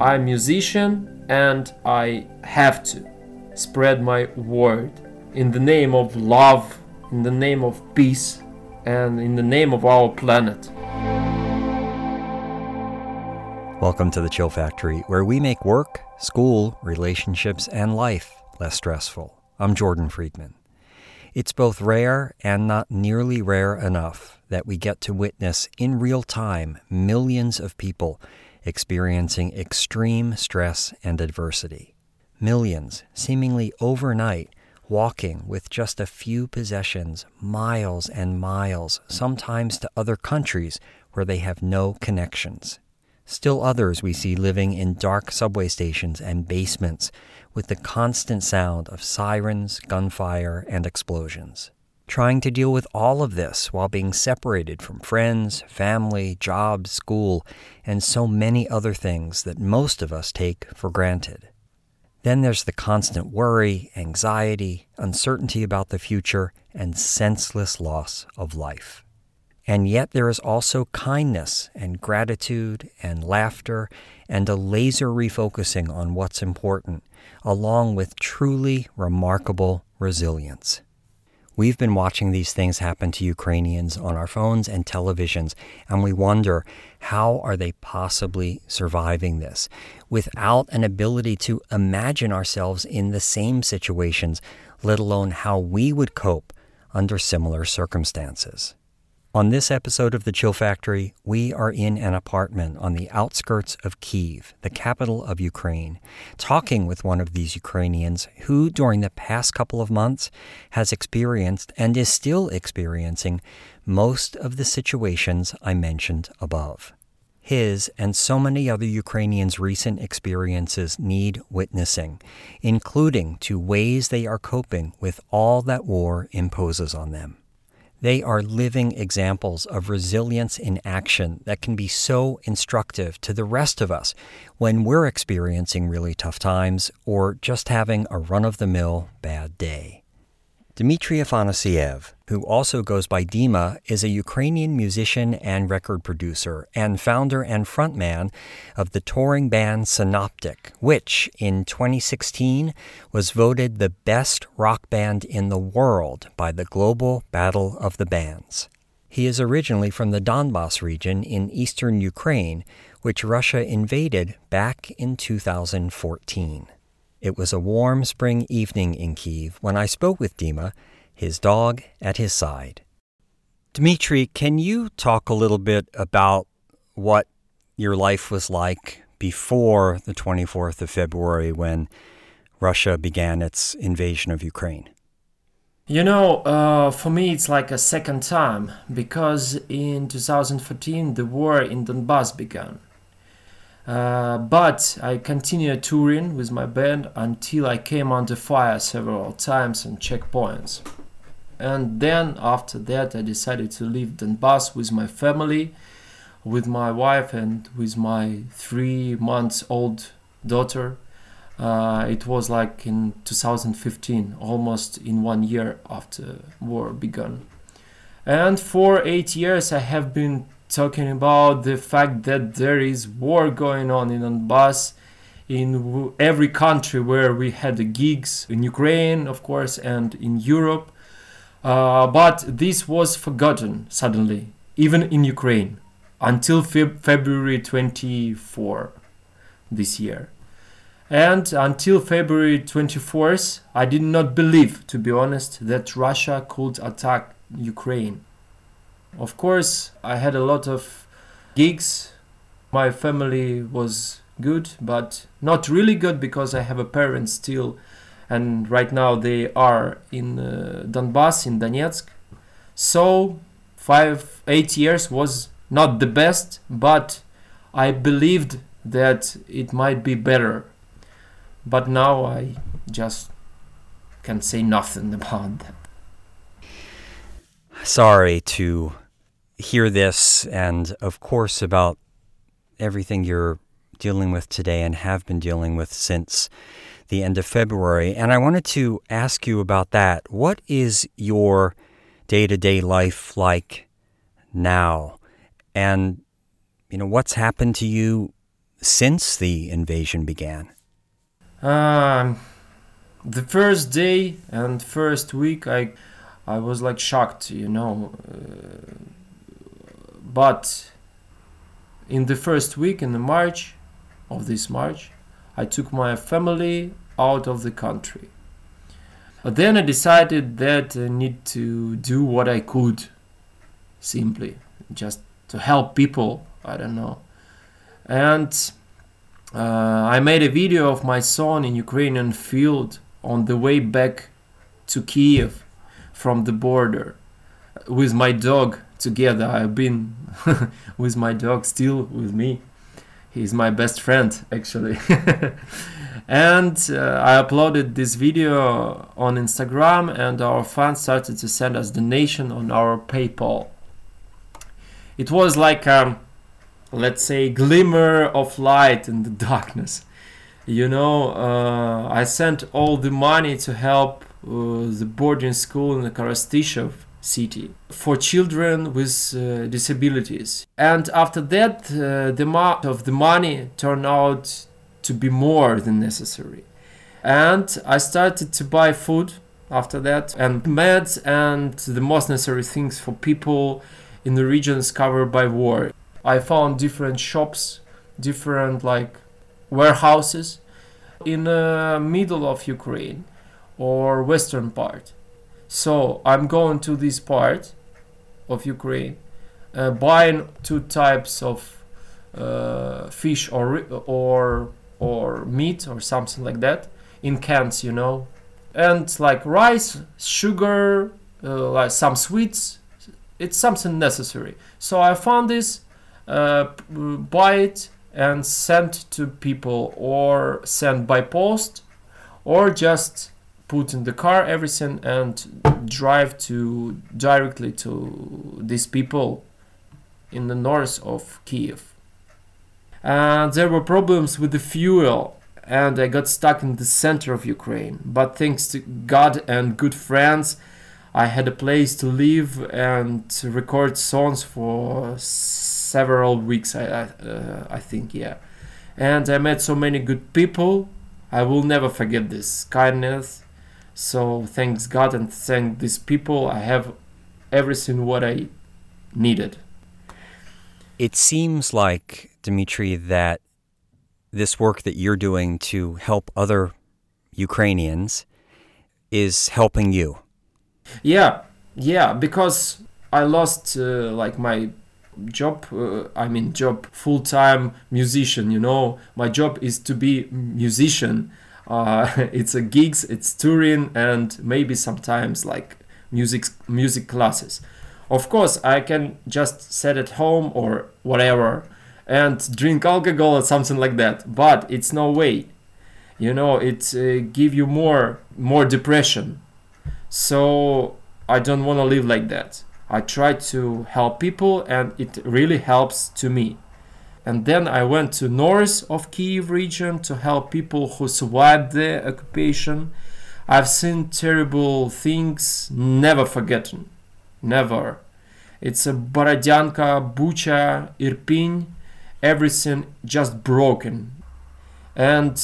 I'm a musician and I have to spread my word in the name of love, in the name of peace, and in the name of our planet. Welcome to the Chill Factory, where we make work, school, relationships, and life less stressful. I'm Jordan Friedman. It's both rare and not nearly rare enough that we get to witness in real time millions of people experiencing extreme stress and adversity. Millions, seemingly overnight, walking with just a few possessions miles and miles, sometimes to other countries where they have no connections. Still others we see living in dark subway stations and basements with the constant sound of sirens, gunfire, and explosions. Trying to deal with all of this while being separated from friends, family, job, school, and so many other things that most of us take for granted. Then there's the constant worry, anxiety, uncertainty about the future, and senseless loss of life. And yet there is also kindness and gratitude and laughter and a laser refocusing on what's important, along with truly remarkable resilience. We've been watching these things happen to Ukrainians on our phones and televisions, and we wonder how are they possibly surviving this without an ability to imagine ourselves in the same situations, let alone how we would cope under similar circumstances. On this episode of The Chill Factory, we are in an apartment on the outskirts of Kiev, the capital of Ukraine, talking with one of these Ukrainians who, during the past couple of months, has experienced and is still experiencing most of the situations I mentioned above. His and so many other Ukrainians' recent experiences need witnessing, including to ways they are coping with all that war imposes on them. They are living examples of resilience in action that can be so instructive to the rest of us when we're experiencing really tough times or just having a run of the mill bad day. Dmitry Afanasyev, who also goes by Dima, is a Ukrainian musician and record producer and founder and frontman of the touring band Sinoptik, which in 2016 was voted the best rock band in the world by the Global Battle of the Bands. He is originally from the Donbass region in eastern Ukraine, which Russia invaded back in 2014. It was a warm spring evening in Kiev when I spoke with Dima, his dog at his side. Dmitry, can you talk a little bit about what your life was like before the 24th of February when Russia began its invasion of Ukraine? You know, uh, for me, it's like a second time because in 2014 the war in Donbass began. Uh, but I continued touring with my band until I came under fire several times and checkpoints. And then after that, I decided to leave Donbass with my family, with my wife, and with my three months old daughter. Uh, it was like in 2015, almost in one year after war began. And for eight years, I have been talking about the fact that there is war going on in Donbass in every country where we had the gigs in Ukraine, of course, and in Europe. Uh, but this was forgotten suddenly, even in Ukraine, until Fe- February 24 this year. And until February 24th, I did not believe, to be honest, that Russia could attack Ukraine. Of course, I had a lot of gigs. My family was good, but not really good because I have a parent still, and right now they are in uh, Donbass, in Donetsk. So, five, eight years was not the best, but I believed that it might be better. But now I just can say nothing about that. Sorry to hear this and, of course, about everything you're dealing with today and have been dealing with since the end of February. And I wanted to ask you about that. What is your day to day life like now? And, you know, what's happened to you since the invasion began? Um, the first day and first week, I, I was like shocked, you know. Uh, but in the first week in the March of this March, I took my family out of the country. But then I decided that I need to do what I could, simply just to help people. I don't know, and uh, I made a video of my son in Ukrainian field on the way back to Kiev from the border with my dog together. I've been with my dog still with me. He's my best friend actually. and uh, I uploaded this video on Instagram, and our fans started to send us donation on our PayPal. It was like, um, let's say, glimmer of light in the darkness. You know, uh, I sent all the money to help uh, the boarding school in the Korostyshev city for children with uh, disabilities. And after that, uh, the amount of the money turned out to be more than necessary. And I started to buy food after that and meds and the most necessary things for people in the regions covered by war. I found different shops, different like warehouses in the middle of Ukraine or western part. So I'm going to this part of Ukraine, uh, buying two types of uh, fish or or or meat or something like that in cans, you know, and like rice, sugar, uh, like some sweets. It's something necessary. So I found this, uh, buy it and send to people, or send by post, or just put in the car everything and drive to directly to these people in the north of Kiev and there were problems with the fuel and I got stuck in the center of Ukraine. But thanks to God and good friends, I had a place to live and to record songs for several weeks. I uh, I think yeah, and I met so many good people. I will never forget this kindness. So thanks God and thank these people. I have everything what I needed. It seems like Dmitry, that this work that you're doing to help other Ukrainians is helping you. Yeah, yeah, because I lost uh, like my job. Uh, I mean, job full time musician. You know, my job is to be musician. Uh, it's a gigs, it's touring, and maybe sometimes like music music classes. Of course, I can just sit at home or whatever and drink alcohol or something like that but it's no way. You know it uh, give you more more depression. So i don't want to live like that. I try to help people and it really helps to me and then i went to north of kiev region to help people who survived the occupation i've seen terrible things never forgotten never it's a borodyanka bucha irpin everything just broken. And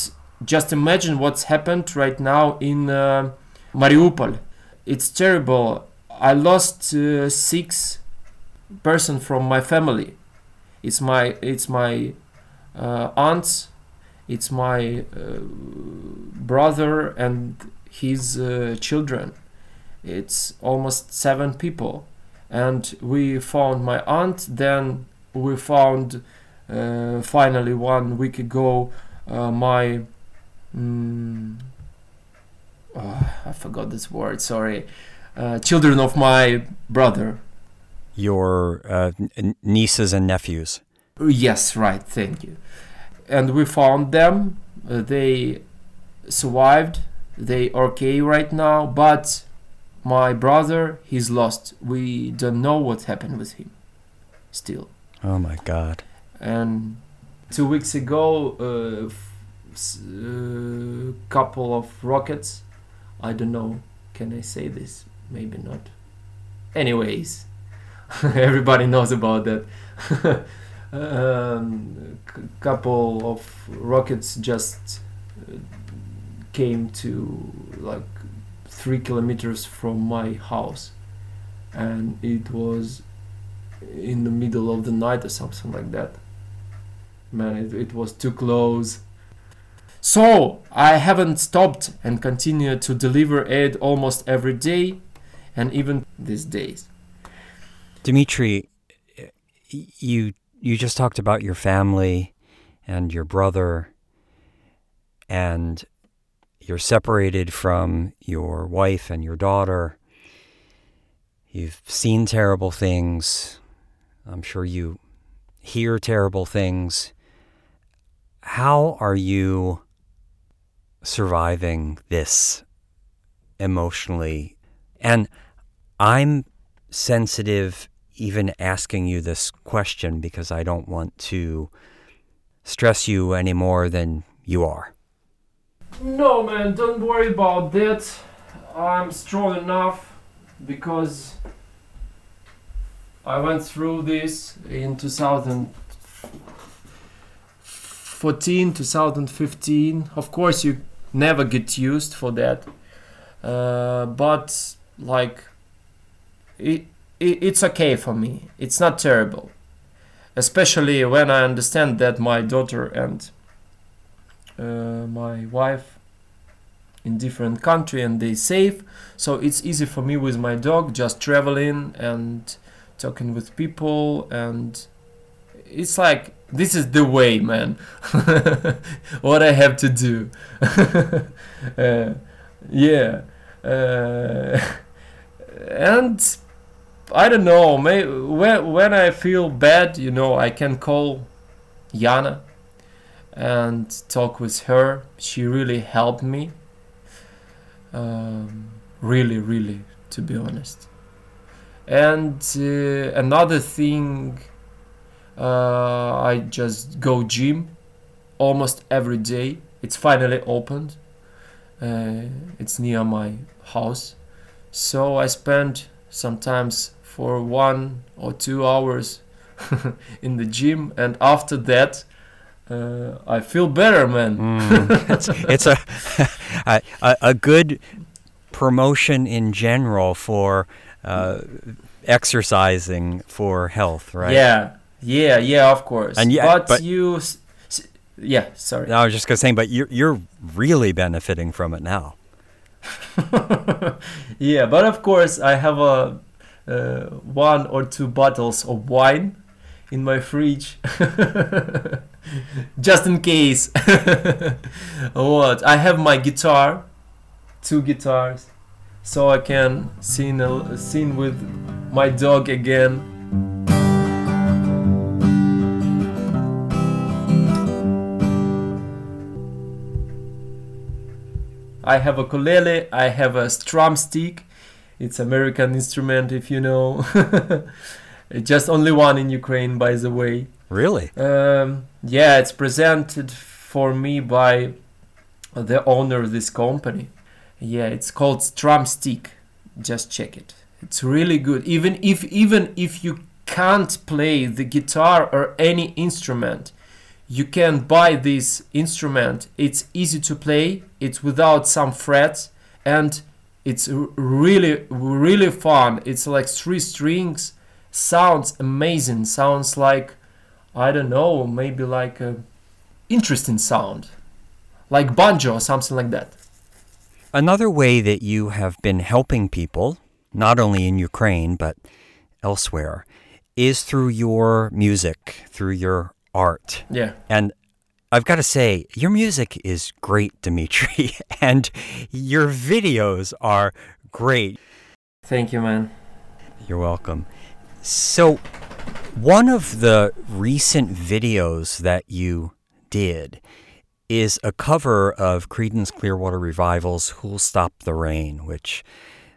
just imagine what's happened right now in uh, Mariupol. It's terrible. I lost uh, six person from my family. It's my it's my uh, aunts, it's my uh, brother and his uh, children. It's almost seven people, and we found my aunt. Then we found uh, finally one week ago uh, my mm, oh, I forgot this word sorry children of my brother your uh, nieces and nephews. Yes right thank you. And we found them. Uh, they survived. They are okay right now but my brother he's lost. We don't know what happened with him still. Oh my god. And two weeks ago a uh, couple of rockets. I don't know. Can i say this? Maybe not. Anyways everybody knows about that um, couple of rockets just uh, came to like three kilometers from my house, and it was in the middle of the night or something like that. Man, it, it was too close. So I haven't stopped and continue to deliver aid almost every day, and even these days. Dimitri, you you just talked about your family and your brother and you're separated from your wife and your daughter. You've seen terrible things. I'm sure you hear terrible things. How are you surviving this emotionally? And I'm sensitive even asking you this question because I don't want to stress you any more than you are. No, man, don't worry about that. I'm strong enough because I went through this in 2014, 2015. Of course, you never get used for that, uh, but like it, it's okay for me. It's not terrible, especially when I understand that my daughter and uh, my wife in different country and they safe. So it's easy for me with my dog just traveling and talking with people and it's like this is the way man. What i have to do. Uh, yeah. Uh, and i don't know may, when, when i feel bad you know i can call yana and talk with her. She really helped me. Um, really, really, to be honest. And uh, another thing, uh, I just go gym almost every day. It's finally opened. Uh, it's near my house, so I spend sometimes for one or two hours in the gym, and after that uh, I feel better, man. Mm, it's, it's a, a a good promotion in general for uh, exercising for health, right? Yeah, yeah, yeah. Of course. And yeah, but, but- you, s- s- yeah. Sorry. I was just gonna say, but you're you're really benefiting from it now. yeah, but of course I have a uh, one or two bottles of wine in my fridge, just in case. what? I have my guitar, two guitars, so I can sing a, sing with my dog again. I have a ukulele, I have a strum stick. It's American instrument, if you know. Just only one in Ukraine, by the way. Really? Um, yeah, it's presented for me by the owner of this company. Yeah, it's called Strumstick. Just check it. It's really good. Even if even if you can't play the guitar or any instrument, you can buy this instrument. It's easy to play. It's without some frets and it's really really fun. It's like three strings. Sounds amazing. Sounds like I don't know, maybe like a interesting sound, like banjo or something like that. Another way that you have been helping people, not only in Ukraine but elsewhere, is through your music, through your art. Yeah. And I've got to say, your music is great, Dimitri, and your videos are great. Thank you, man. You're welcome. So, one of the recent videos that you did is a cover of Creedence Clearwater Revival's Who'll Stop the Rain, which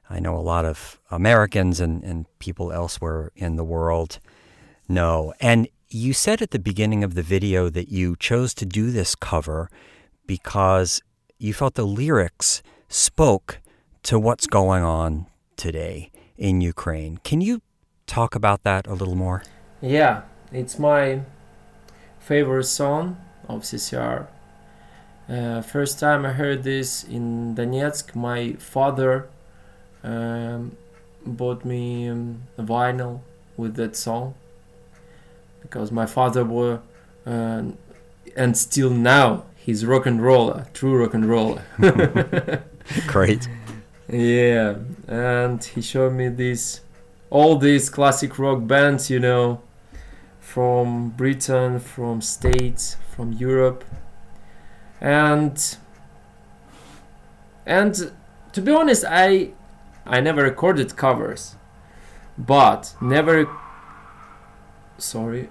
I know a lot of Americans and, and people elsewhere in the world know. And you said at the beginning of the video that you chose to do this cover because you felt the lyrics spoke to what's going on today in Ukraine. Can you talk about that a little more? Yeah, it's my favorite song of CCR. Uh, first time I heard this in Donetsk, my father um, bought me um, a vinyl with that song because my father were uh, and still now he's rock and roller, true rock and roller. Great. Yeah, and he showed me this all these classic rock bands, you know, from Britain, from States, from Europe. And and to be honest, I I never recorded covers, but never sorry,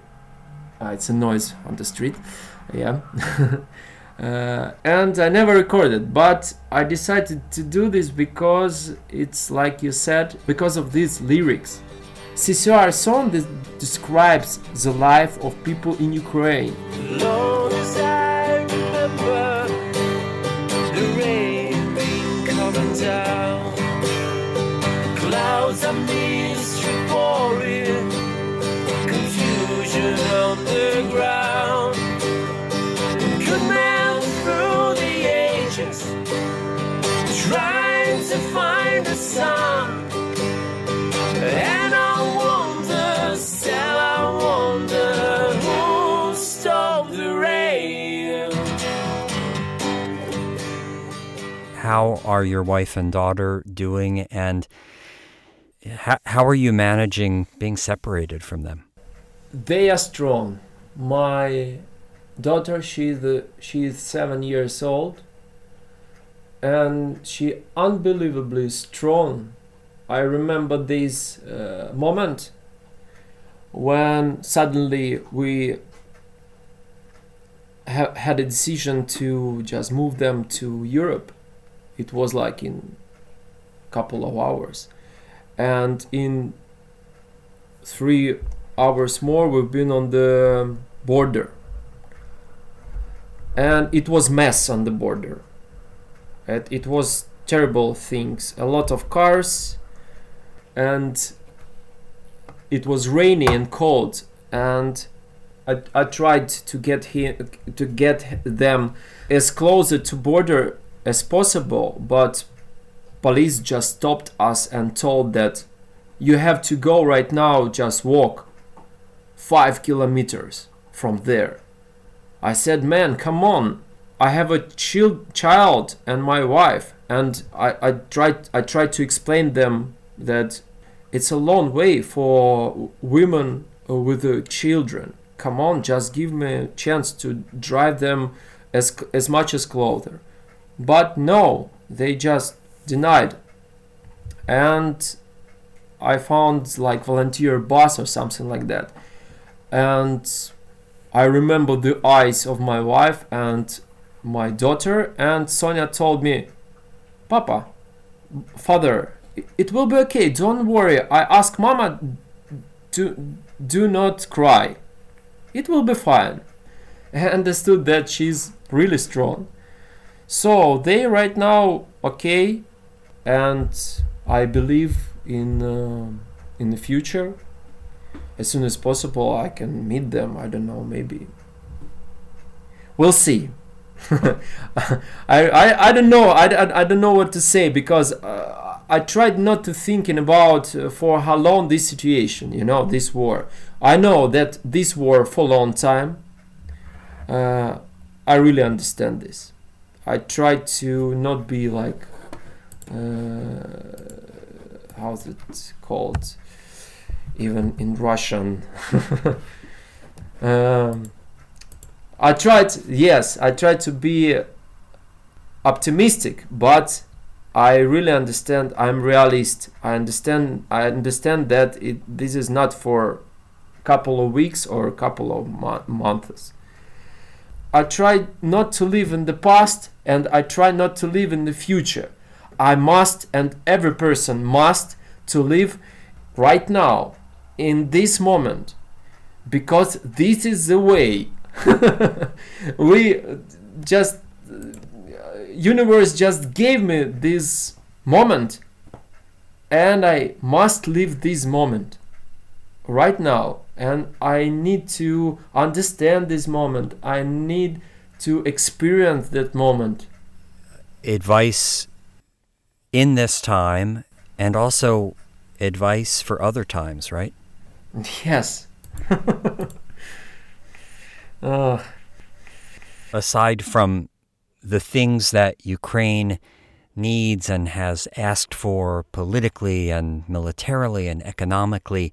uh, it's a noise on the street. Yeah. uh, and I never recorded, but I decided to do this because it's like you said, because of these lyrics. CCR song describes the life of people in Ukraine. Long How are your wife and daughter doing, and how, how are you managing being separated from them? They are strong. My daughter, she's she's seven years old, and she unbelievably strong. I remember this uh, moment when suddenly we ha- had a decision to just move them to Europe. It was like in a couple of hours, and in three hours more we've been on the border. And it was mess on the border. It, it was terrible things. A lot of cars and it was rainy and cold. And I, I tried to get he, to get them as closer to border as possible but police just stopped us and told that you have to go right now just walk five kilometers from there. I said man come on. I have a chil- child and my wife and I, I tried i tried to explain them that it's a long way for women with children. Come on just give me a chance to drive them as as much as closer but no they just denied. And i found like volunteer bus or something like that. And i remember the eyes of my wife and my daughter and sonia told me papa father it will be okay. Don't worry. I ask mama to do not cry. It will be fine. I understood that she's really strong so they right now okay and i believe in uh, in the future as soon as possible i can meet them i don't know maybe. We'll see. I, I i don't know I, I, I don't know what to say because uh, i tried not to thinking about uh, for how long this situation you know this war. I know that this war for a long time uh, i really understand this i try to not be like uh, how's it called even in russian um, I tried, yes, I tried to be optimistic, but I really understand. I'm realist. I understand. I understand that it this is not for a couple of weeks or a couple of mo- months. I try not to live in the past, and I try not to live in the future. I must, and every person must, to live right now, in this moment, because this is the way we just universe just gave me this moment and i must live this moment right now and I need to understand this moment. I need to experience that moment. Advice in this time and also advice for other times, right? Yes. uh, Aside from the things that Ukraine needs and has asked for politically and militarily and economically,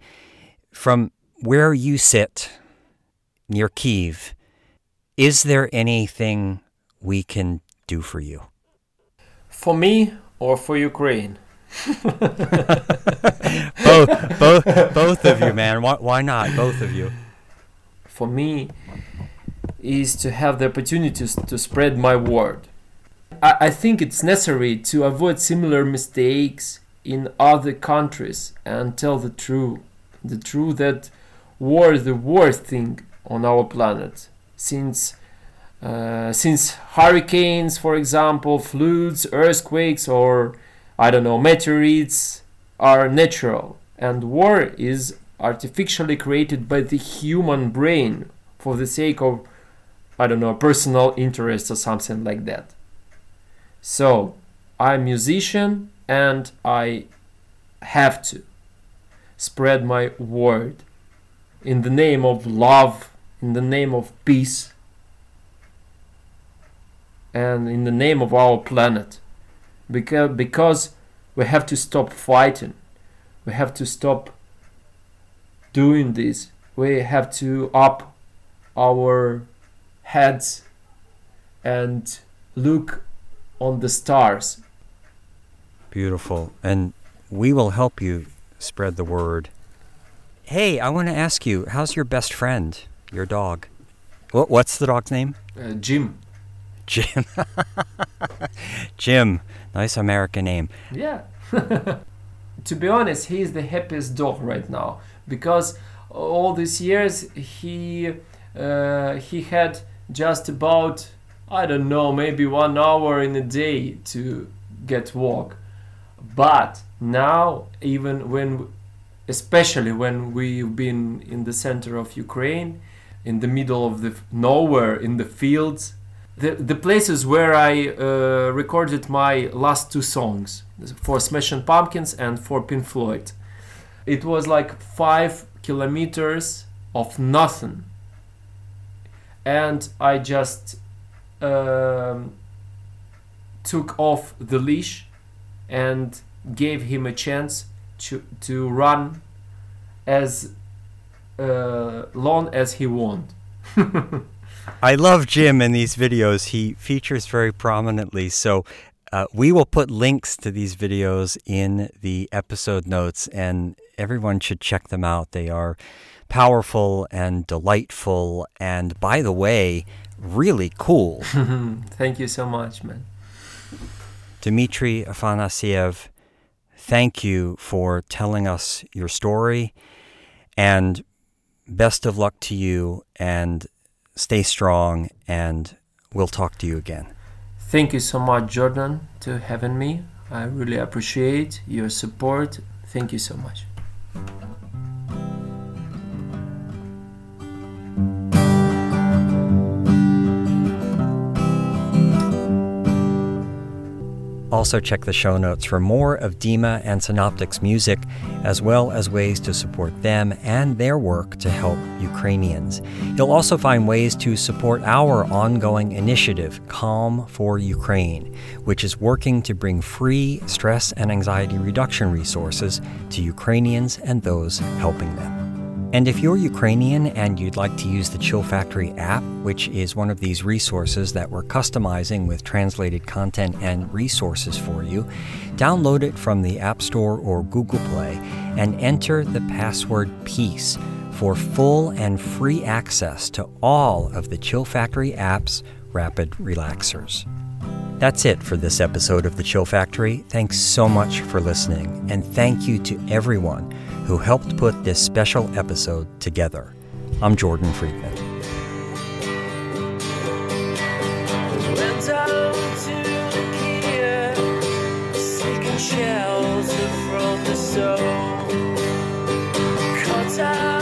from where you sit near Kiev, is there anything we can do for you? for me or for Ukraine? both, both, both of you, man. Why, why not? Both of you. For me is to have the opportunities to spread my word. I, I think it's necessary to avoid similar mistakes in other countries and tell the truth. The truth that war is the worst thing on our planet. Since uh, since hurricanes, for example, floods, earthquakes, or I don't know, meteorites are natural, and war is artificially created by the human brain for the sake of I don't know, personal interest or something like that. So, I'm a musician and I have to spread my word in the name of love, in the name of peace, and in the name of our planet. Because, because we have to stop fighting, we have to stop doing this, we have to up our heads and look on the stars. Beautiful. And we will help you spread the word. Hey, I want to ask you, how's your best friend, your dog? What, what's the dog's name? Uh, Jim. Jim. Jim. Nice American name. Yeah. to be honest, he is the happiest dog right now because all these years he uh, he had just about I don't know maybe one hour in a day to get walk, but now even when especially when we've been in the center of Ukraine, in the middle of the nowhere in the fields the, the places where I uh, recorded my last two songs for Smashing Pumpkins and for Pink Floyd. It was like five kilometers of nothing, and I just um, took off the leash and gave him a chance to to run as uh, long as he wanted. I love Jim in these videos. He features very prominently. So uh, we will put links to these videos in the episode notes, and everyone should check them out. They are powerful and delightful, and by the way, really cool. Thank you so much, man. Dmitry Afanasyev, thank you for telling us your story, and best of luck to you, and stay strong, and we'll talk to you again. Thank you so much, Jordan, to having me. I really appreciate your support. Thank you so much. Also, check the show notes for more of Dima and Sinoptik's music, as well as ways to support them and their work to help Ukrainians. You'll also find ways to support our ongoing initiative, Calm for Ukraine, which is working to bring free stress and anxiety reduction resources to Ukrainians and those helping them. And if you're Ukrainian and you'd like to use the Chill Factory app, which is one of these resources that we're customizing with translated content and resources for you, download it from the App Store or Google Play and enter the password PEACE for full and free access to all of the Chill Factory app's rapid relaxers. That's it for this episode of The Chill Factory. Thanks so much for listening, and thank you to everyone who helped put this special episode together. I'm Jordan Friedman. From the soul. Cut out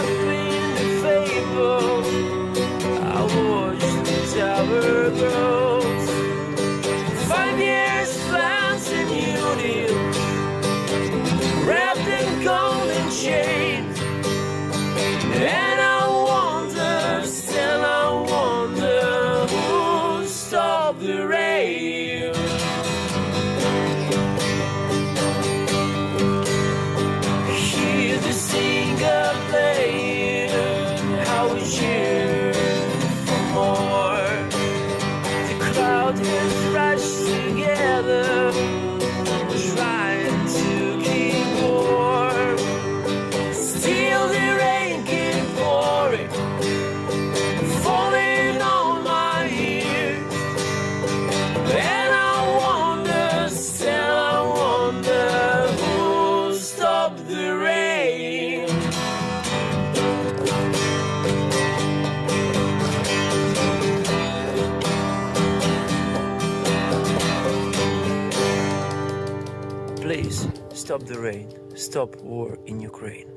Stop war in Ukraine.